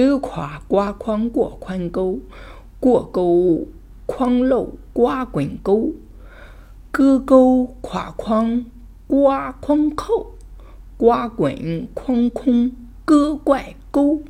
割垮刮筐过宽沟，过沟筐漏刮滚沟，割沟垮筐刮筐扣，刮滚筐空割怪沟。